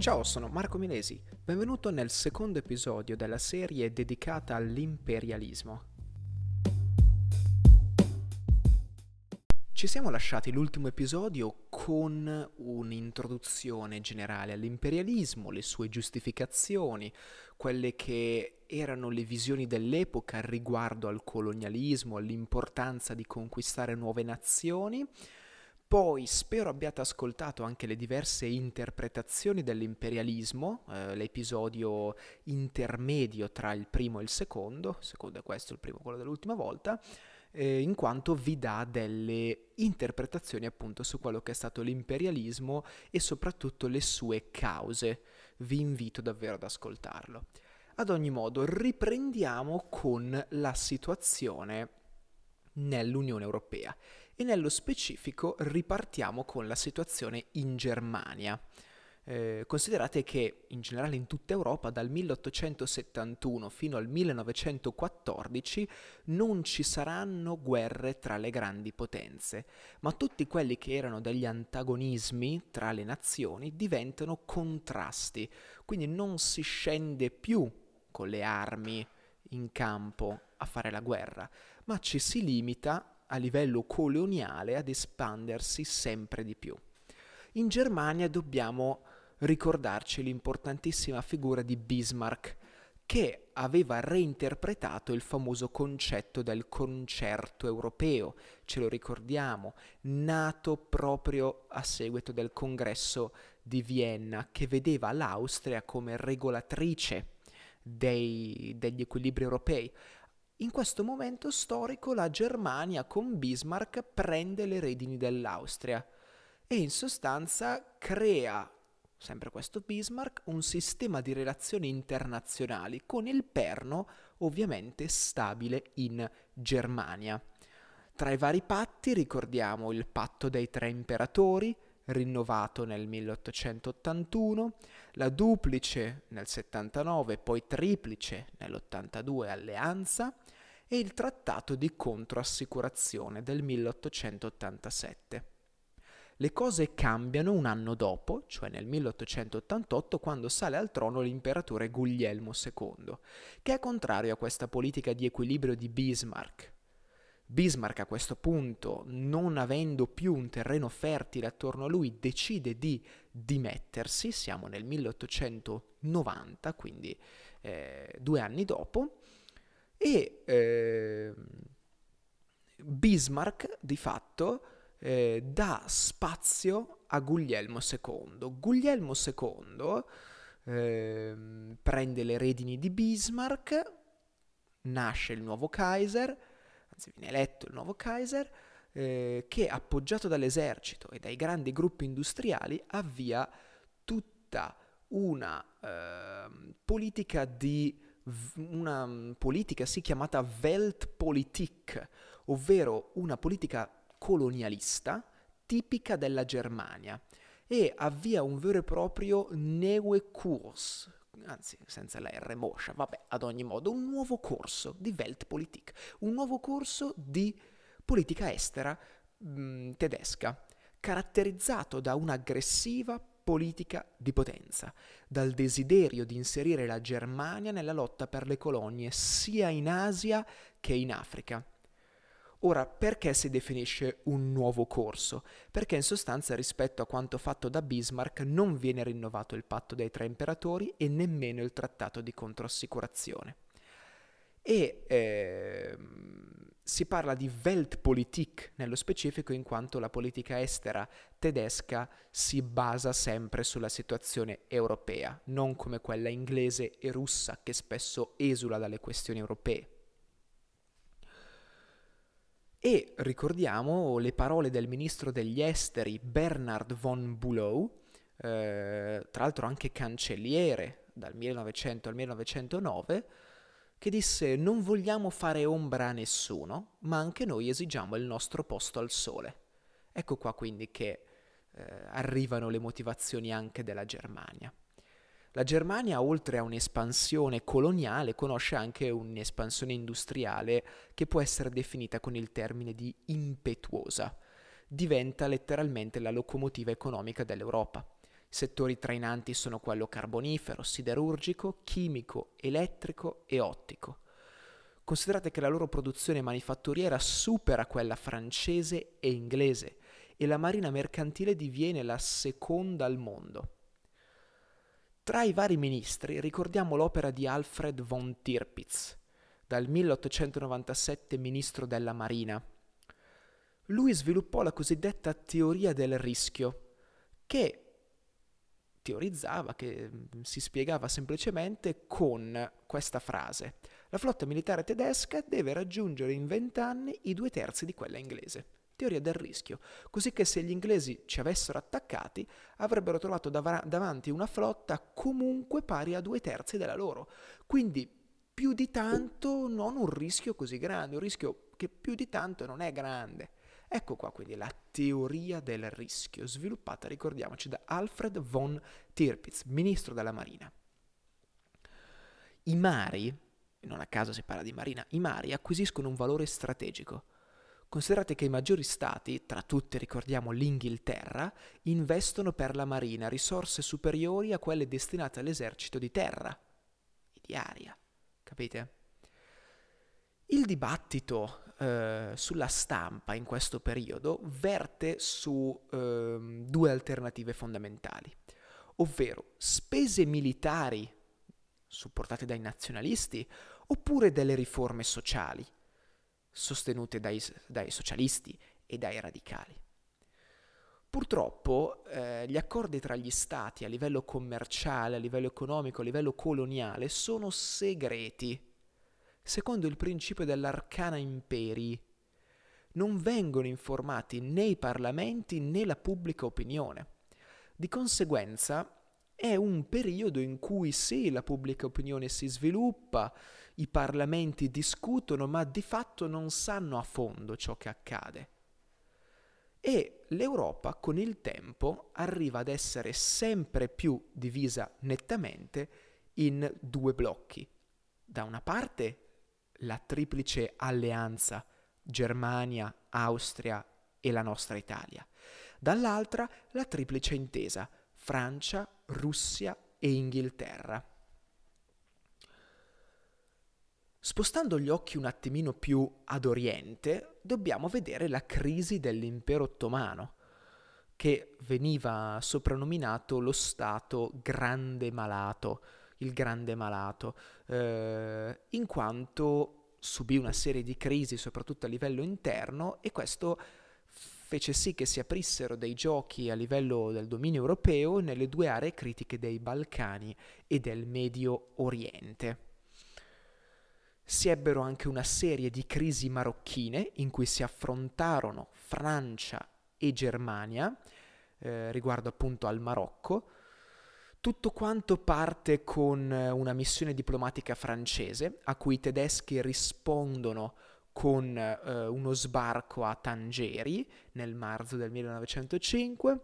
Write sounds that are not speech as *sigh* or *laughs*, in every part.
Ciao, sono Marco Milesi. Benvenuto nel secondo episodio della serie dedicata all'imperialismo. Ci siamo lasciati l'ultimo episodio con un'introduzione generale all'imperialismo, le sue giustificazioni, quelle che erano le visioni dell'epoca riguardo al colonialismo, all'importanza di conquistare nuove nazioni. Poi spero abbiate ascoltato anche le diverse interpretazioni dell'imperialismo, eh, l'episodio intermedio tra il primo e il secondo, il secondo è questo, il primo quello dell'ultima volta eh, in quanto vi dà delle interpretazioni appunto su quello che è stato l'imperialismo e soprattutto le sue cause. Vi invito davvero ad ascoltarlo. Ad ogni modo, riprendiamo con la situazione nell'Unione Europea e nello specifico ripartiamo con la situazione in Germania. Eh, considerate che in generale in tutta Europa dal 1871 fino al 1914 non ci saranno guerre tra le grandi potenze, ma tutti quelli che erano degli antagonismi tra le nazioni diventano contrasti, quindi non si scende più con le armi in campo a fare la guerra, ma ci si limita a livello coloniale ad espandersi sempre di più. In Germania dobbiamo ricordarci l'importantissima figura di Bismarck, che aveva reinterpretato il famoso concetto del concerto europeo, ce lo ricordiamo, nato proprio a seguito del congresso di Vienna, che vedeva l'Austria come regolatrice dei, degli equilibri europei. In questo momento storico la Germania con Bismarck prende le redini dell'Austria e in sostanza crea sempre questo Bismarck, un sistema di relazioni internazionali con il perno ovviamente stabile in Germania. Tra i vari patti ricordiamo il patto dei tre imperatori, rinnovato nel 1881, la duplice nel 79, poi triplice nell'82 alleanza e il trattato di controassicurazione del 1887. Le cose cambiano un anno dopo, cioè nel 1888, quando sale al trono l'imperatore Guglielmo II, che è contrario a questa politica di equilibrio di Bismarck. Bismarck a questo punto, non avendo più un terreno fertile attorno a lui, decide di dimettersi, siamo nel 1890, quindi eh, due anni dopo, e eh, Bismarck di fatto eh, dà spazio a Guglielmo II. Guglielmo II eh, prende le redini di Bismarck, nasce il nuovo Kaiser, anzi viene eletto il nuovo Kaiser, eh, che appoggiato dall'esercito e dai grandi gruppi industriali avvia tutta una ehm, politica di una politica sì chiamata Weltpolitik, ovvero una politica colonialista tipica della Germania e avvia un vero e proprio Neue Kurs, anzi senza la R moscia, vabbè, ad ogni modo, un nuovo corso di Weltpolitik, un nuovo corso di politica estera mh, mm, tedesca, caratterizzato da un'aggressiva politica di potenza, dal desiderio di inserire la Germania nella lotta per le colonie sia in Asia che in Africa Ora, perché si definisce un nuovo corso? Perché in sostanza rispetto a quanto fatto da Bismarck non viene rinnovato il patto dei tre imperatori e nemmeno il trattato di controassicurazione. E eh, si parla di Weltpolitik nello specifico in quanto la politica estera tedesca si basa sempre sulla situazione europea, non come quella inglese e russa che spesso esula dalle questioni europee. E ricordiamo le parole del ministro degli esteri Bernard von Bulow, eh, tra l'altro anche cancelliere dal 1900 al 1909, che disse non vogliamo fare ombra a nessuno, ma anche noi esigiamo il nostro posto al sole. Ecco qua quindi che eh, arrivano le motivazioni anche della Germania. La Germania, oltre a un'espansione coloniale, conosce anche un'espansione industriale che può essere definita con il termine di impetuosa. Diventa letteralmente la locomotiva economica dell'Europa. Settori trainanti sono quello carbonifero, siderurgico, chimico, elettrico e ottico. Considerate che la loro produzione manifatturiera supera quella francese e inglese e la marina mercantile diviene la seconda al mondo. Tra i vari ministri ricordiamo l'opera di Alfred von Tirpitz, dal 1897 ministro della Marina. Lui sviluppò la cosiddetta teoria del rischio, che teorizzava, che mm, si spiegava semplicemente con questa frase. La flotta militare tedesca deve raggiungere in vent'anni i due terzi di quella inglese. Teoria del rischio, così che se gli inglesi ci avessero attaccati avrebbero trovato dav- davanti una flotta comunque pari a due terzi della loro. Quindi più di tanto non un rischio così grande, un rischio che più di tanto non è grande. Ecco qua quindi la teoria del rischio, sviluppata, ricordiamoci, da Alfred von Tirpitz, ministro della Marina. I mari, non a caso si parla di marina, i mari acquisiscono un valore strategico. Considerate che i maggiori stati, tra tutti ricordiamo l'Inghilterra, investono per la marina risorse superiori a quelle destinate all'esercito di terra e di aria. Capite? Il dibattito eh, sulla stampa in questo periodo verte su eh, due alternative fondamentali, ovvero spese militari supportate dai nazionalisti oppure delle riforme sociali sostenute dai, dai socialisti e dai radicali. Purtroppo eh, gli accordi tra gli stati a livello commerciale, a livello economico, a livello coloniale sono segreti secondo il principio dell'arcana imperi. Non vengono informati né i parlamenti né la pubblica opinione. Di conseguenza è un periodo in cui sì, la pubblica opinione si sviluppa, i parlamenti discutono, ma di fatto non sanno a fondo ciò che accade. E l'Europa con il tempo arriva ad essere sempre più divisa nettamente in due blocchi. Da una parte la triplice alleanza Germania, Austria e la nostra Italia. Dall'altra la triplice intesa Francia, Russia e Inghilterra. Spostando gli occhi un attimino più ad oriente, dobbiamo vedere la crisi dell'impero ottomano, che veniva soprannominato lo Stato grande malato, il grande malato, eh, in quanto subì una serie di crisi soprattutto a livello interno e questo fece sì che si aprissero dei giochi a livello del dominio europeo nelle due aree critiche dei Balcani e del Medio Oriente. Si ebbero anche una serie di crisi marocchine in cui si affrontarono Francia e Germania eh, riguardo appunto al Marocco, tutto quanto parte con eh, una missione diplomatica francese a cui i tedeschi rispondono con eh, uno sbarco a Tangeri nel marzo del 1905.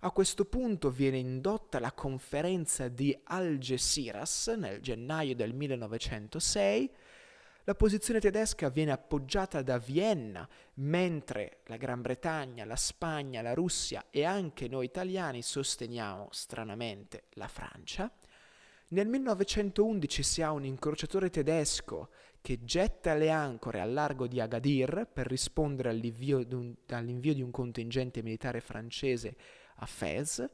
A questo punto viene indotta la conferenza di Algeciras nel gennaio del 1906 la posizione tedesca viene appoggiata da Vienna, mentre la Gran Bretagna, la Spagna, la Russia e anche noi italiani sosteniamo stranamente la Francia. Nel 1911 si ha un incrociatore tedesco che getta le ancore al largo di Agadir per rispondere all'invio di un, all'invio di un contingente militare francese a Fez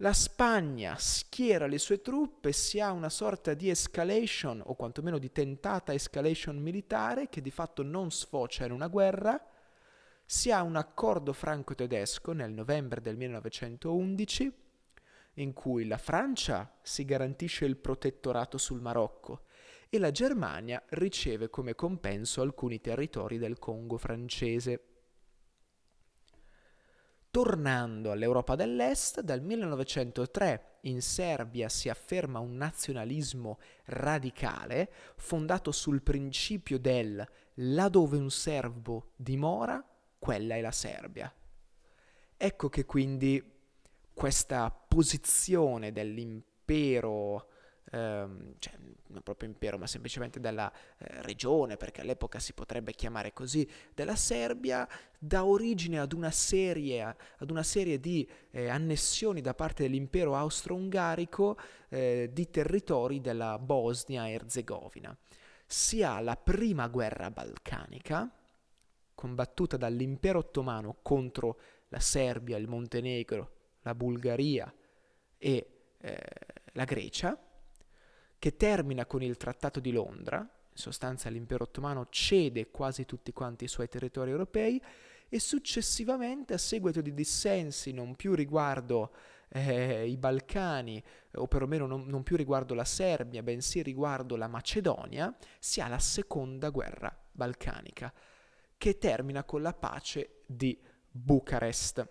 la Spagna schiera le sue truppe, si ha una sorta di escalation, o quantomeno di tentata escalation militare, che di fatto non sfocia in una guerra, si ha un accordo franco-tedesco nel novembre del 1911, in cui la Francia si garantisce il protettorato sul Marocco e la Germania riceve come compenso alcuni territori del Congo francese. Tornando all'Europa dell'Est, dal 1903 in Serbia si afferma un nazionalismo radicale fondato sul principio del là dove un serbo dimora, quella è la Serbia. Ecco che quindi questa posizione dell'impero ehm, cioè non proprio impero, ma semplicemente della eh, regione, perché all'epoca si potrebbe chiamare così, della Serbia, dà origine ad una serie, ad una serie di eh, annessioni da parte dell'impero austro-ungarico eh, di territori della Bosnia-Herzegovina. Si ha la prima guerra balcanica, combattuta dall'impero ottomano contro la Serbia, il Montenegro, la Bulgaria e eh, la Grecia, che termina con il Trattato di Londra, in sostanza l'impero ottomano cede quasi tutti quanti i suoi territori europei e successivamente a seguito di dissensi non più riguardo eh, i Balcani o perlomeno non, non più riguardo la Serbia, bensì riguardo la Macedonia, si ha la seconda guerra balcanica che termina con la pace di Bucarest.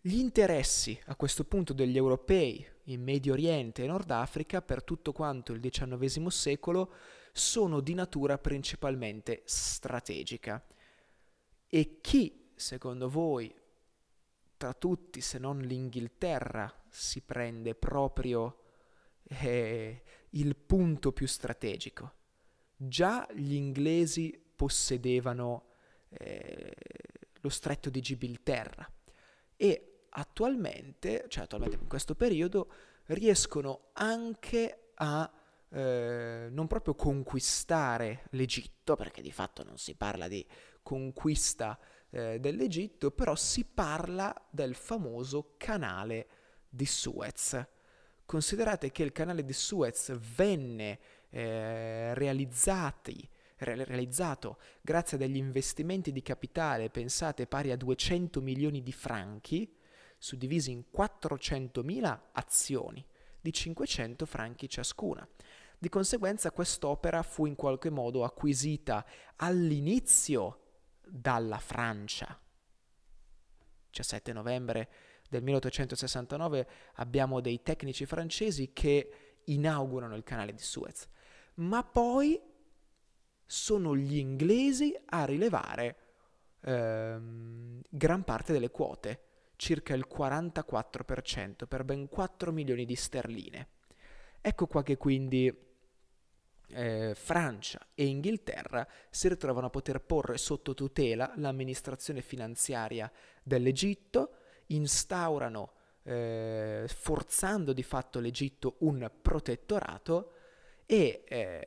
Gli interessi a questo punto degli europei in Medio Oriente e Nord Africa per tutto quanto il XIX secolo sono di natura principalmente strategica. E chi, secondo voi, tra tutti se non l'Inghilterra, si prende proprio eh, il punto più strategico? Già gli inglesi possedevano eh, lo stretto di Gibilterra e attualmente, cioè attualmente in questo periodo, riescono anche a eh, non proprio conquistare l'Egitto, perché di fatto non si parla di conquista eh, dell'Egitto, però si parla del famoso canale di Suez. Considerate che il canale di Suez venne eh, realizzato grazie a degli investimenti di capitale, pensate, pari a 200 milioni di franchi, suddivisi in 400.000 azioni di 500 franchi ciascuna. Di conseguenza quest'opera fu in qualche modo acquisita all'inizio dalla Francia. 17 novembre del 1869 abbiamo dei tecnici francesi che inaugurano il canale di Suez, ma poi sono gli inglesi a rilevare ehm, gran parte delle quote circa il 44% per ben 4 milioni di sterline. Ecco qua che quindi eh, Francia e Inghilterra si ritrovano a poter porre sotto tutela l'amministrazione finanziaria dell'Egitto, instaurano, eh, forzando di fatto l'Egitto un protettorato e eh,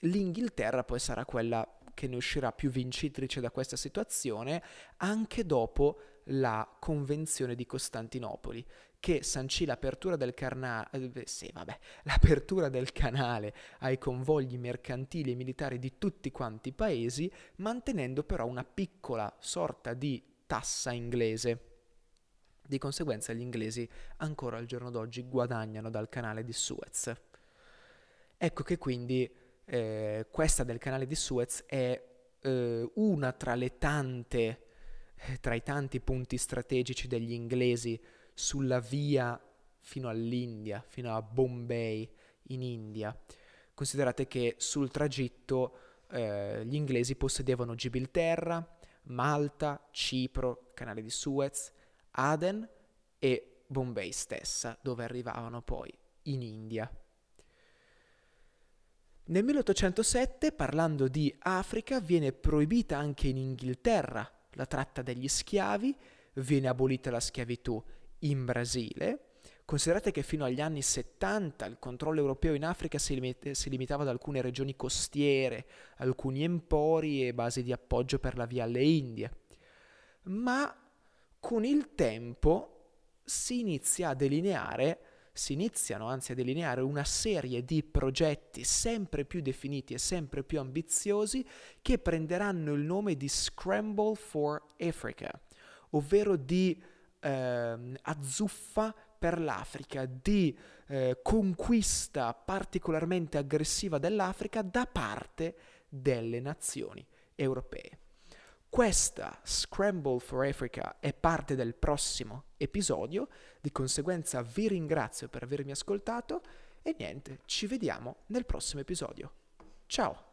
l'Inghilterra poi sarà quella che ne uscirà più vincitrice da questa situazione anche dopo la Convenzione di Costantinopoli, che sancì l'apertura del, carna- eh, sì, *laughs* l'apertura del canale ai convogli mercantili e militari di tutti quanti i paesi, mantenendo però una piccola sorta di tassa inglese. Di conseguenza gli inglesi ancora al giorno d'oggi guadagnano dal canale di Suez. Ecco che quindi eh, questa del canale di Suez è eh, una tra le tante tra i tanti punti strategici degli inglesi sulla via fino all'India, fino a Bombay in India. Considerate che sul tragitto eh, gli inglesi possedevano Gibilterra, Malta, Cipro, canale di Suez, Aden e Bombay stessa, dove arrivavano poi in India. Nel 1807, parlando di Africa, viene proibita anche in Inghilterra la tratta degli schiavi, viene abolita la schiavitù in Brasile. Considerate che fino agli anni 70 il controllo europeo in Africa si, limit- si limitava ad alcune regioni costiere, alcuni empori e basi di appoggio per la via alle Indie. Ma con il tempo si inizia a delineare si iniziano anzi a delineare una serie di progetti sempre più definiti e sempre più ambiziosi che prenderanno il nome di Scramble for Africa, ovvero di eh, azzuffa per l'Africa, di eh, conquista particolarmente aggressiva dell'Africa da parte delle nazioni europee. Questa Scramble for Africa è parte del prossimo episodio, di conseguenza vi ringrazio per avermi ascoltato e niente, ci vediamo nel prossimo episodio. Ciao!